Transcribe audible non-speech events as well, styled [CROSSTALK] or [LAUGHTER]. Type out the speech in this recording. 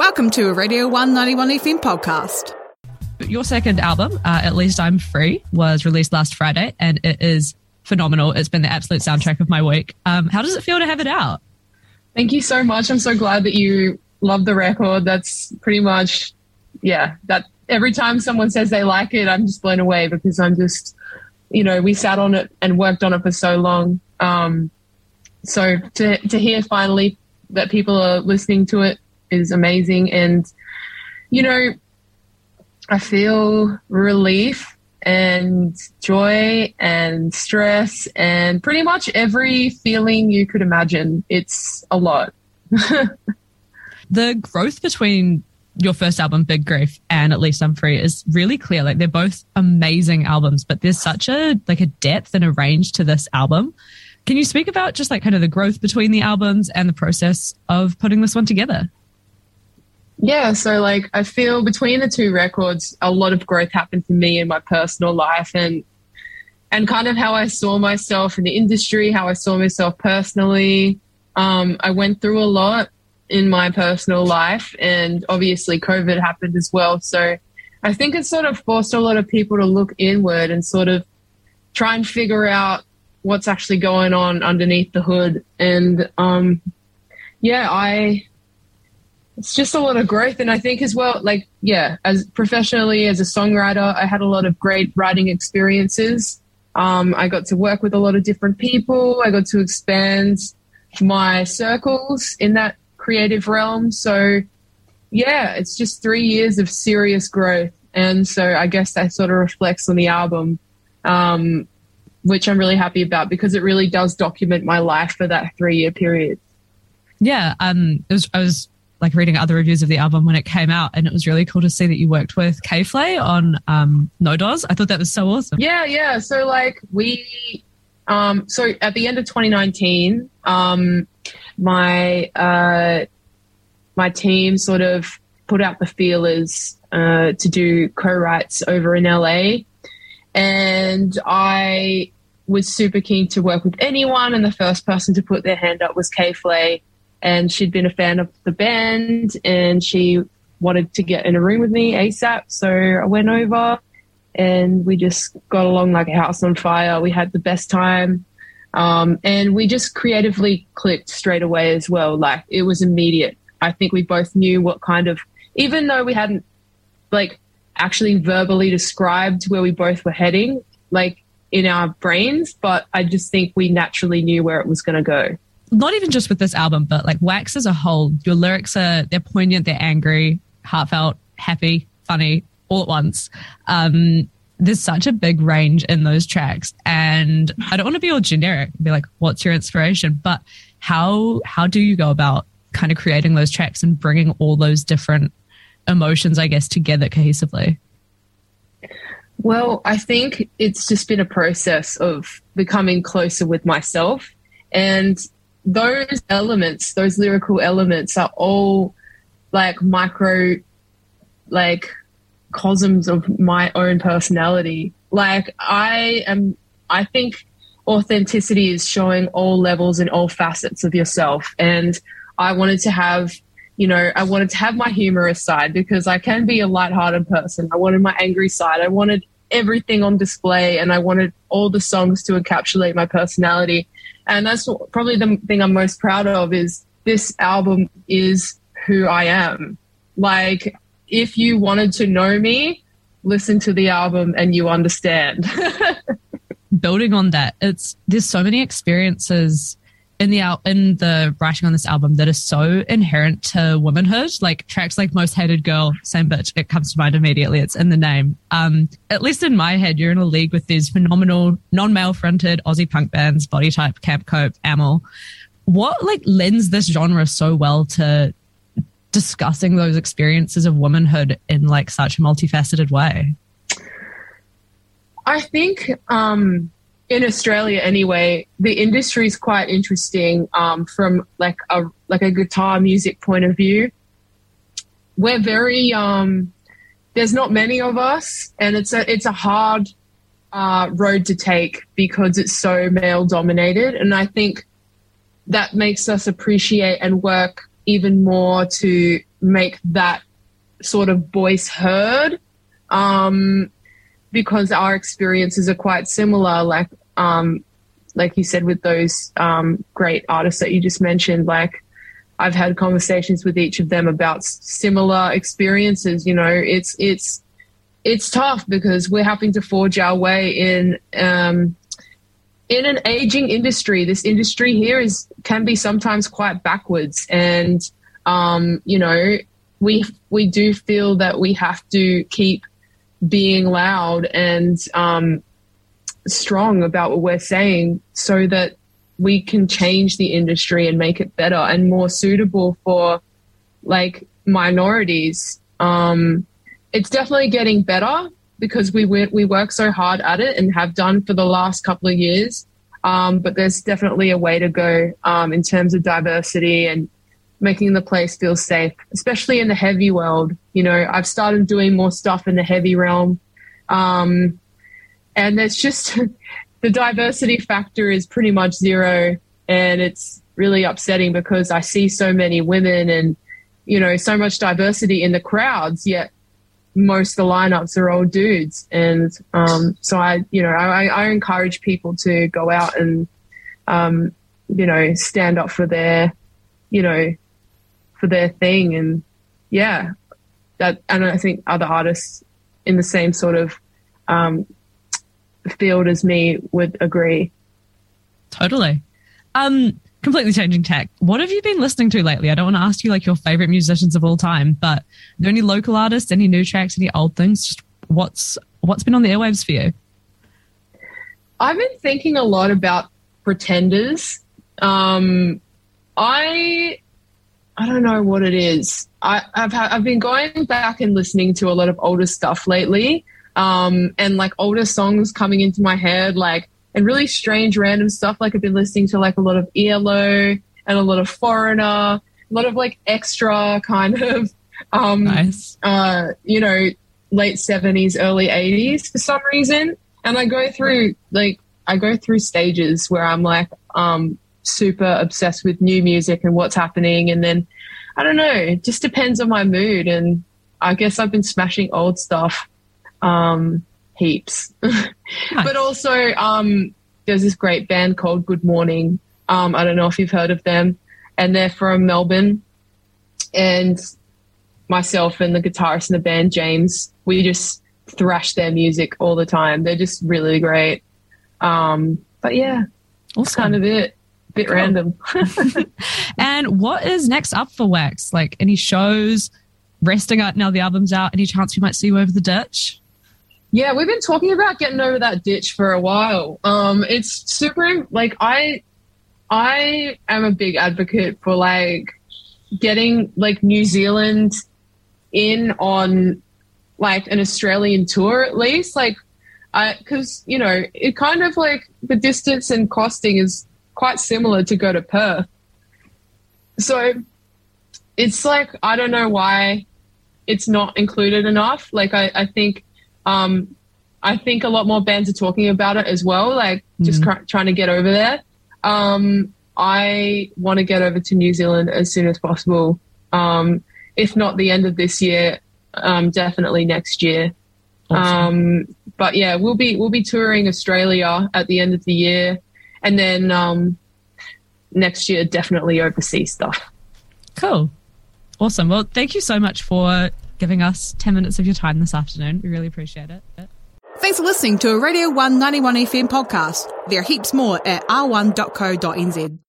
Welcome to a Radio 191 FM podcast. Your second album, uh, At Least I'm Free, was released last Friday and it is phenomenal. It's been the absolute soundtrack of my week. Um, how does it feel to have it out? Thank you so much. I'm so glad that you love the record. That's pretty much, yeah, that every time someone says they like it, I'm just blown away because I'm just, you know, we sat on it and worked on it for so long. Um, so to, to hear finally that people are listening to it is amazing. And, you know, I feel relief and joy and stress and pretty much every feeling you could imagine. It's a lot. [LAUGHS] the growth between your first album, Big Grief, and At Least I'm Free is really clear. Like they're both amazing albums, but there's such a like a depth and a range to this album. Can you speak about just like kind of the growth between the albums and the process of putting this one together? Yeah, so like I feel between the two records, a lot of growth happened for me in my personal life and and kind of how I saw myself in the industry, how I saw myself personally. Um, I went through a lot in my personal life, and obviously COVID happened as well. So I think it sort of forced a lot of people to look inward and sort of try and figure out what's actually going on underneath the hood. And um, yeah, I it's just a lot of growth. And I think as well, like, yeah, as professionally as a songwriter, I had a lot of great writing experiences. Um, I got to work with a lot of different people. I got to expand my circles in that creative realm. So, yeah, it's just three years of serious growth. And so I guess that sort of reflects on the album, um, which I'm really happy about because it really does document my life for that three year period. Yeah, um, was, I was like reading other reviews of the album when it came out, and it was really cool to see that you worked with K.Flay on um, No Doz. I thought that was so awesome. Yeah, yeah. So like we, um, so at the end of 2019, um, my uh, my team sort of put out the feelers uh, to do co-writes over in LA, and I was super keen to work with anyone, and the first person to put their hand up was K.Flay and she'd been a fan of the band and she wanted to get in a room with me ASAP. So I went over and we just got along like a house on fire. We had the best time. Um, and we just creatively clicked straight away as well. Like it was immediate. I think we both knew what kind of, even though we hadn't like actually verbally described where we both were heading, like in our brains, but I just think we naturally knew where it was going to go not even just with this album, but like WAAX as a whole, your lyrics are they're poignant, they're angry, heartfelt, happy, funny, all at once. Um, there's such a big range in those tracks, and I don't want to be all generic, be like, "What's your inspiration?" But how how do you go about kind of creating those tracks and bringing all those different emotions, I guess, together cohesively? Well, I think it's just been a process of becoming closer with myself and those elements, those lyrical elements are all like micro, like cosms of my own personality. Like I am, I think authenticity is showing all levels and all facets of yourself. And I wanted to have, you know, I wanted to have my humorous side because I can be a lighthearted person. I wanted my angry side. I wanted everything on display and I wanted all the songs to encapsulate my personality. And that's probably the thing I'm most proud of is this album is who I am. Like, if you wanted to know me, listen to the album and you understand. [LAUGHS] Building on that, it's there's so many experiences in the out in the writing on this album that is so inherent to womanhood. Like tracks like "Most Hated Girl," "Same Bitch," it comes to mind immediately. It's in the name. Um, at least in my head, you're in a league with these phenomenal non-male fronted Aussie punk bands: Body Type, Camp Cope, Amyl. What like lends this genre so well to discussing those experiences of womanhood in like such a multifaceted way? I think um, in Australia anyway, the industry is quite interesting um, from like a like a guitar music point of view. We're very um, there's not many of us, and it's a it's a hard uh, road to take because it's so male dominated, and I think that makes us appreciate and work even more to make that sort of voice heard. Um, because our experiences are quite similar, like, um, like you said, with those, um, great artists that you just mentioned, like, I've had conversations with each of them about similar experiences. You know, it's, it's, it's tough because we're having to forge our way in, um, in an aging industry, this industry here is can be sometimes quite backwards, and um, you know we we do feel that we have to keep being loud and um, strong about what we're saying, so that we can change the industry and make it better and more suitable for like minorities. Um, it's definitely getting better because we we work so hard at it and have done for the last couple of years. Um, but there's definitely a way to go um, in terms of diversity and making the place feel safe, especially in the heavy world. You know, I've started doing more stuff in the heavy realm, um, and it's just [LAUGHS] the diversity factor is pretty much zero, and it's really upsetting because I see so many women and you know so much diversity in the crowds, yet most of the lineups are all dudes. And um, so I, you know, I, I, encourage people to go out and, um, you know, stand up for their, you know, for their thing. And yeah, that, and I think other artists in the same sort of um, field as me would agree. Totally. Um, completely changing tack. What have you been listening to lately? I don't want to ask you like your favorite musicians of all time, but are there any local artists, any new tracks, any old things? Just what's what's been on the airwaves for you? I've been thinking a lot about Pretenders. Um, I I don't know what it is. I, have I've been going back and listening to a lot of older stuff lately, um, and like older songs coming into my head, like and really strange random stuff. Like I've been listening to like a lot of ELO and a lot of Foreigner, a lot of like extra kind of, [LAUGHS] um, nice. uh, you know, late seventies, early eighties for some reason. And I go through like, I go through stages where I'm like, um, super obsessed with new music and what's happening. And then I don't know, it just depends on my mood. And I guess I've been smashing old stuff. Um, heaps. [LAUGHS] Nice. but also, um, there's this great band called Good Morning. Um, I don't know if you've heard of them, and they're from Melbourne. And myself and the guitarist in the band, James, we just thrash their music all the time. They're just really great. Um, but yeah, awesome. that's kind of it. Bit cool. random. [LAUGHS] [LAUGHS] and what is next up for WAAX? Like any shows, resting out now the album's out? Any chance we might see you over the ditch? Yeah, we've been talking about getting over that ditch for a while. Um, it's super like I I am a big advocate for like getting like New Zealand in on like an Australian tour at least. Like I because you know, it kind of like the distance and costing is quite similar to go to Perth. So it's like I don't know why it's not included enough. Like I, I think um, I think a lot more bands are talking about it as well, like just mm-hmm. cr- trying to get over there. Um, I want to get over to New Zealand as soon as possible. Um, if not the end of this year, um, definitely next year. Awesome. Um, but yeah, we'll be we'll be touring Australia at the end of the year, and then um, next year definitely overseas stuff. Cool, awesome. Well, thank you so much for giving us 10 minutes of your time this afternoon. We really appreciate it. Thanks for listening to a Radio 191 FM podcast. There are heaps more at r1.co.nz.